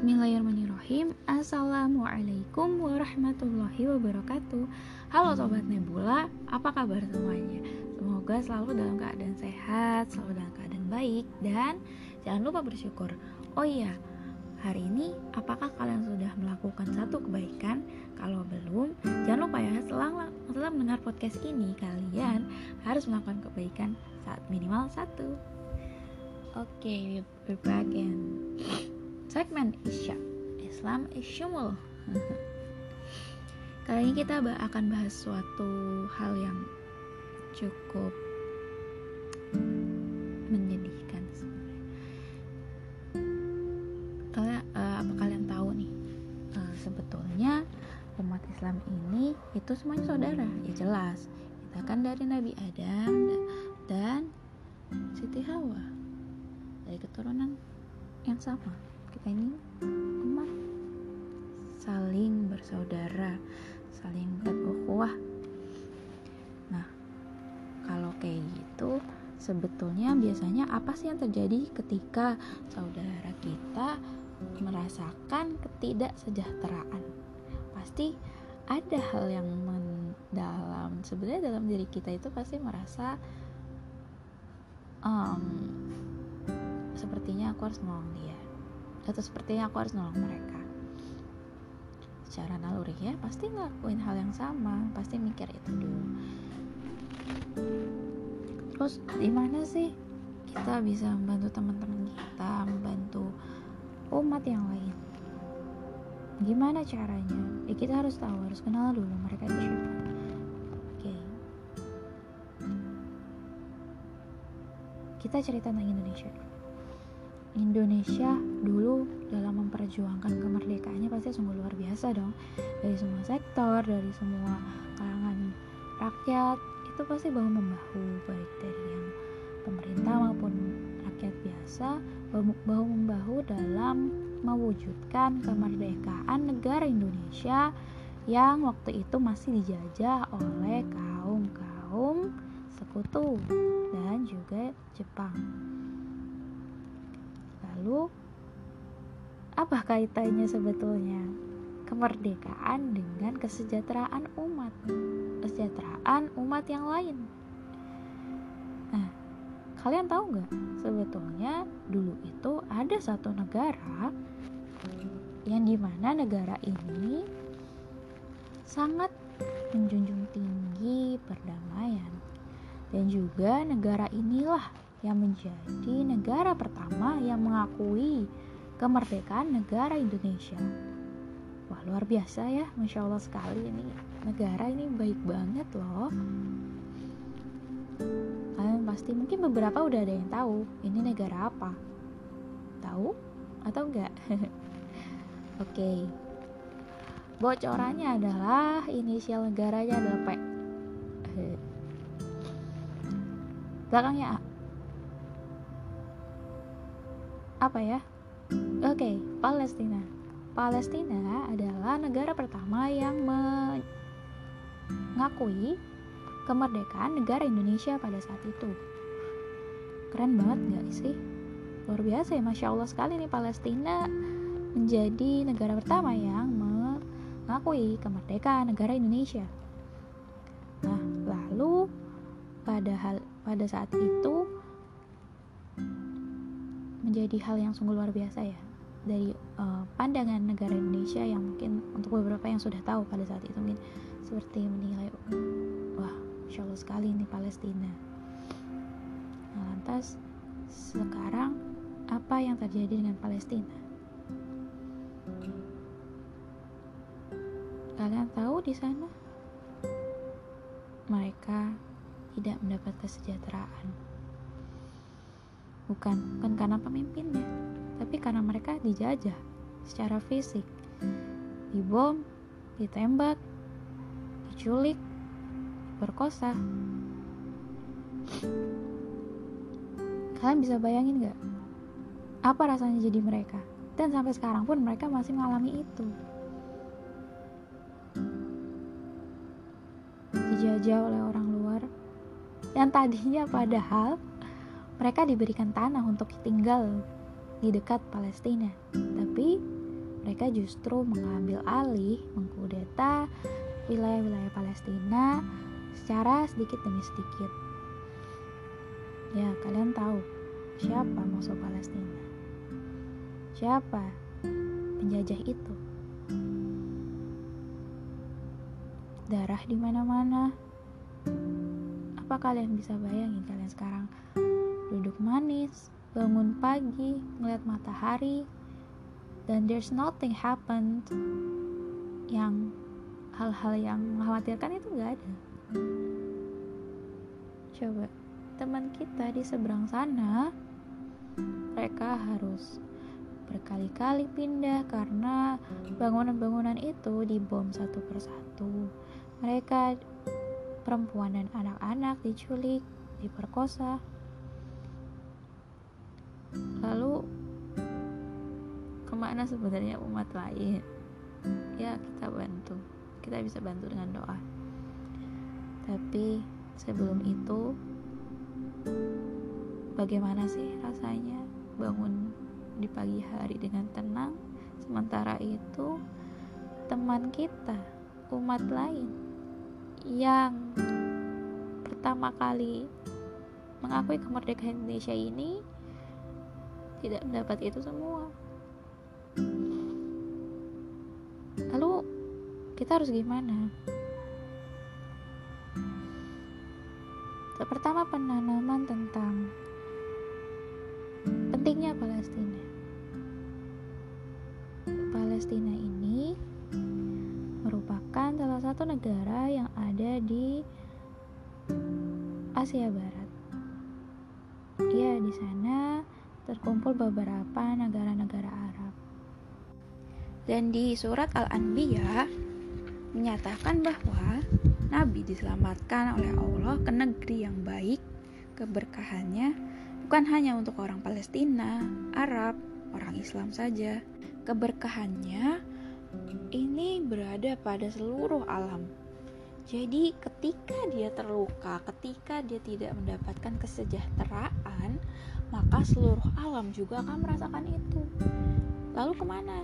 Bismillahirrahmanirrahim. Assalamualaikum warahmatullahi wabarakatuh. Halo Sobat Nebula, apa kabar semuanya? Semoga selalu dalam keadaan sehat, selalu dalam keadaan baik Dan jangan lupa bersyukur. Oh iya, hari ini apakah kalian sudah melakukan satu kebaikan? Kalau belum, jangan lupa ya setelah, setelah mendengar podcast ini Kalian harus melakukan kebaikan saat minimal satu. Oke, okay, we're back segmen Isya Islam Isyumul. Kali ini kita akan bahas suatu hal yang cukup menyedihkan. Kalian uh, apa kalian tahu nih? Uh, sebetulnya umat Islam ini itu semuanya saudara ya jelas. Kita kan dari Nabi Adam dan Siti Hawa dari keturunan yang sama kita ini umat saling bersaudara saling berukhuwah. Nah kalau kayak gitu sebetulnya biasanya apa sih yang terjadi ketika saudara kita merasakan ketidaksejahteraan? Pasti ada hal yang mendalam. Sebenarnya dalam diri kita itu pasti merasa um, sepertinya aku harus nolong dia atau sepertinya aku harus nolong mereka. Secara naluri ya pasti ngelakuin hal yang sama. Pasti mikir itu dulu. Terus di mana sih kita bisa membantu teman-teman kita membantu umat yang lain? Gimana caranya? Ya kita harus tahu harus kenal dulu mereka itu siapa. Kita cerita tentang Indonesia dulu Indonesia dulu dalam memperjuangkan kemerdekaannya pasti sungguh luar biasa dong dari semua sektor dari semua kalangan rakyat itu pasti bahu membahu baik dari yang pemerintah maupun rakyat biasa bahu membahu dalam mewujudkan kemerdekaan negara Indonesia yang waktu itu masih dijajah oleh kaum-kaum sekutu dan juga Jepang. Lalu, apa kaitannya sebetulnya kemerdekaan dengan kesejahteraan umat? Kesejahteraan umat yang lain. Nah, kalian tahu nggak? Sebetulnya dulu itu ada satu negara yang di mana negara ini sangat menjunjung tinggi perdamaian dan juga negara inilah yang menjadi negara pertama yang mengakui kemerdekaan negara Indonesia. Wah luar biasa ya, masya Allah sekali ini negara ini baik banget loh. Kalian pasti mungkin beberapa udah ada yang tahu ini negara apa. Tahu atau enggak? Oke. Okay. Bocorannya adalah inisial negaranya adalah P. Belakangnya A. apa ya? Oke, okay, Palestina. Palestina adalah negara pertama yang mengakui kemerdekaan negara Indonesia pada saat itu. Keren banget gak sih? Luar biasa ya, Masya Allah sekali nih Palestina menjadi negara pertama yang mengakui kemerdekaan negara Indonesia. Nah, lalu pada hal pada saat itu menjadi hal yang sungguh luar biasa ya. Dari uh, pandangan negara Indonesia yang mungkin untuk beberapa yang sudah tahu pada saat itu mungkin seperti menilai wah insya Allah sekali ini Palestina. Nah, lantas sekarang apa yang terjadi dengan Palestina? Kalian tahu di sana? Mereka tidak mendapat kesejahteraan bukan bukan karena pemimpinnya tapi karena mereka dijajah secara fisik. Dibom ditembak diculik berkosa kalian bisa bayangin gak apa rasanya jadi mereka? Dan sampai sekarang pun mereka masih mengalami itu. Dijajah oleh orang luar yang tadinya padahal mereka diberikan tanah untuk tinggal di dekat Palestina. Tapi mereka justru mengambil alih, mengkudeta wilayah-wilayah Palestina secara sedikit demi sedikit. Ya, kalian tahu siapa musuh Palestina? Siapa penjajah itu? Darah di mana-mana. Apa kalian bisa bayangin kalian sekarang duduk manis, bangun pagi, ngeliat matahari, dan there's nothing happened yang hal-hal yang mengkhawatirkan itu gak ada. Coba teman kita di seberang sana mereka harus berkali-kali pindah karena bangunan-bangunan itu dibom satu persatu. Mereka perempuan dan anak-anak diculik diperkosa ke mana sebenarnya umat lain? Ya kita bantu. Kita bisa bantu dengan doa. Tapi sebelum itu bagaimana sih rasanya bangun di pagi hari dengan tenang? Sementara itu teman kita umat lain yang pertama kali mengakui kemerdekaan Indonesia ini tidak mendapat itu semua kita harus gimana pertama penanaman tentang pentingnya Palestina Palestina ini merupakan salah satu negara yang ada di Asia Barat. Ya, di sana terkumpul beberapa negara-negara Arab. Dan di surat Al-Anbiya menyatakan bahwa Nabi diselamatkan oleh Allah ke negeri yang baik, keberkahannya bukan hanya untuk orang Palestina, Arab, orang Islam saja. Keberkahannya ini berada pada seluruh alam. Jadi ketika dia terluka, ketika dia tidak mendapatkan kesejahteraan, maka seluruh alam juga akan merasakan itu. Lalu ke mana?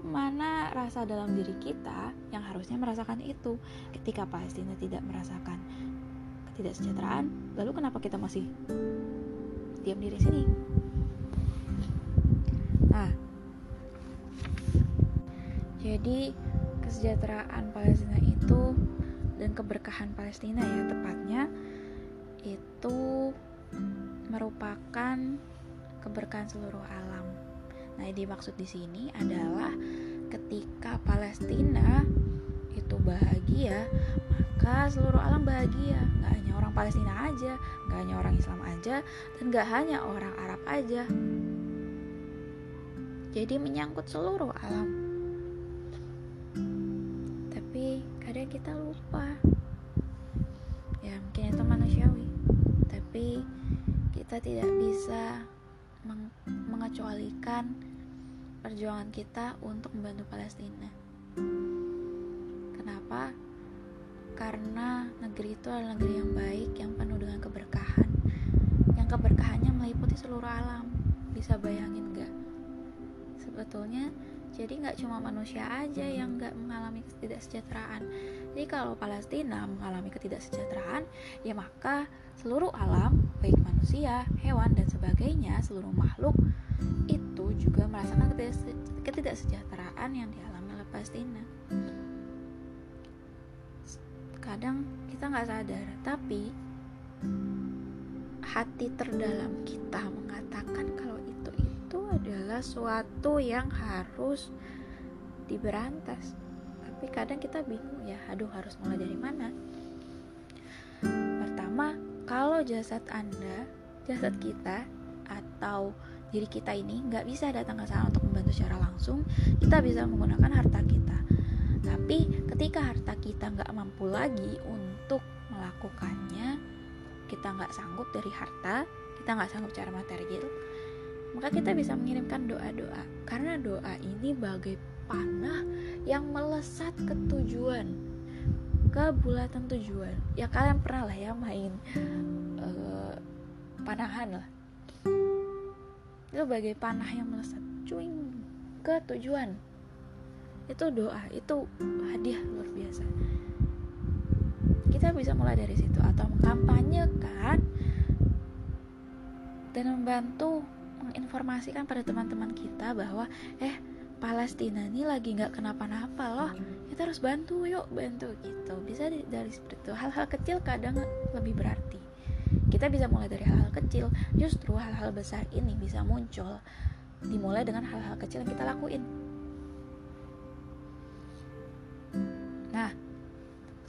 Ke mana rasa dalam diri kita yang harusnya merasakan itu? Ketika Palestina tidak merasakan ketidaksejahteraan, lalu kenapa kita masih diam diri sini? Nah, jadi kesejahteraan Palestina itu dan keberkahan Palestina ya tepatnya itu merupakan keberkahan seluruh alam. Nah, yang dimaksud di sini adalah ketika Palestina itu bahagia, maka seluruh alam bahagia. Gak hanya orang Palestina aja, gak hanya orang Islam aja, dan gak hanya orang Arab aja. Jadi menyangkut seluruh alam. Tapi kadang kita lupa. Ya mungkin itu manusiawi. Tapi kita tidak bisa meng mengecualikan perjuangan kita untuk membantu Palestina. Kenapa? Karena negeri itu adalah negeri yang baik, yang penuh dengan keberkahan, yang keberkahannya meliputi seluruh alam. Bisa bayangin gak? Sebetulnya jadi nggak cuma manusia aja yang nggak mengalami ketidaksejahteraan. Jadi kalau Palestina mengalami ketidaksejahteraan, ya maka seluruh alam, baik manusia, hewan dan sebagainya, seluruh makhluk itu juga merasakan ketidaksejahteraan yang dialami oleh Palestina. Kadang kita nggak sadar, tapi hati terdalam kita mengatakan kalau itu itu adalah suatu yang harus diberantas. Tapi kadang kita bingung ya, aduh harus mulai dari mana? Pertama, kalau jasad Anda, jasad kita atau diri kita ini nggak bisa datang ke sana untuk membantu secara langsung, kita bisa menggunakan harta kita. Tapi ketika harta kita nggak mampu lagi untuk melakukannya, kita nggak sanggup dari harta, kita nggak sanggup cara material, maka kita bisa mengirimkan doa-doa. Karena doa ini bagai panah yang melesat ke tujuan, ke bulatan tujuan. Ya kalian pernah lah ya main uh, panahan lah. Itu bagai panah yang melesat. Cuing ke tujuan. Itu doa itu hadiah luar biasa. Kita bisa mulai dari situ atau mengkampanyekan dan membantu menginformasikan pada teman-teman kita bahwa eh Palestina ini lagi nggak kenapa-napa loh. Kita harus bantu yuk bantu gitu. Bisa dari seperti itu hal-hal kecil kadang lebih berarti kita bisa mulai dari hal-hal kecil justru hal-hal besar ini bisa muncul dimulai dengan hal-hal kecil yang kita lakuin nah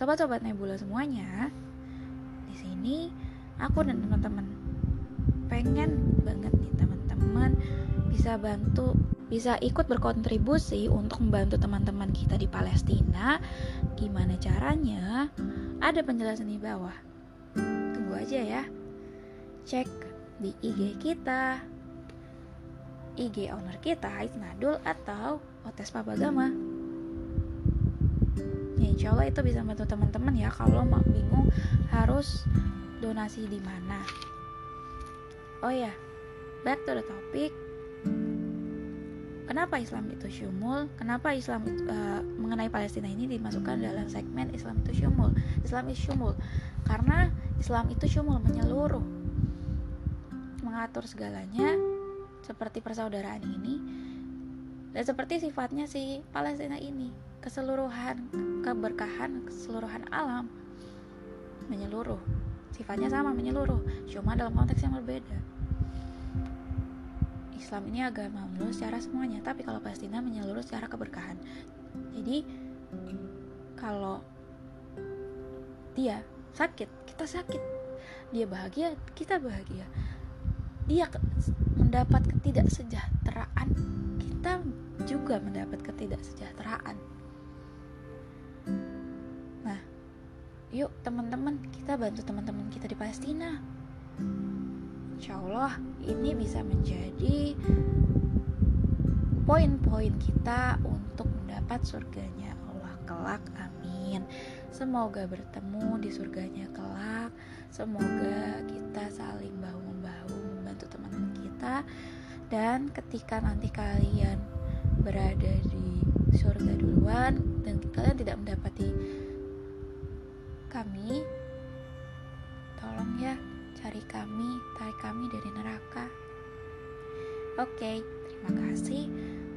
sobat-sobat nebula semuanya di sini aku dan teman-teman pengen banget nih teman-teman bisa bantu bisa ikut berkontribusi untuk membantu teman-teman kita di Palestina. Gimana caranya? Ada penjelasan di bawah. Aja ya. Cek di IG kita, IG owner kita Nadul atau Otes Pabagama. Ya, insya Allah itu bisa membantu teman-teman ya kalau mau bingung harus donasi di mana. Oh ya, back to the topic kenapa Islam itu syumul? Kenapa Islam uh, mengenai Palestina ini dimasukkan dalam segmen Islam itu syumul? Islam itu syumul. Karena Islam itu syumul menyeluruh. Mengatur segalanya seperti persaudaraan ini dan seperti sifatnya si Palestina ini. Keseluruhan keberkahan keseluruhan alam menyeluruh. Sifatnya sama menyeluruh. Cuma dalam konteks yang berbeda Islam ini agama menyeluruh secara semuanya, tapi kalau Palestina menyeluruh secara keberkahan. Jadi kalau dia sakit, kita sakit. Dia bahagia, kita bahagia. Dia mendapat ketidaksejahteraan, kita juga mendapat ketidaksejahteraan. Nah, yuk teman-teman, kita bantu teman-teman kita di Palestina insya Allah ini bisa menjadi poin-poin kita untuk mendapat surganya Allah kelak amin. Semoga bertemu di surganya kelak. Semoga kita saling bahu membahu membantu teman-teman kita. Dan ketika nanti kalian berada di surga duluan dan kalian tidak mendapati kami kami, dari neraka. Oke, terima kasih.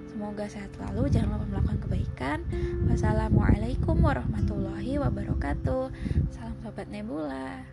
Semoga sehat selalu, jangan lupa melakukan kebaikan. Wassalamualaikum warahmatullahi wabarakatuh. Salam sobat Nebula.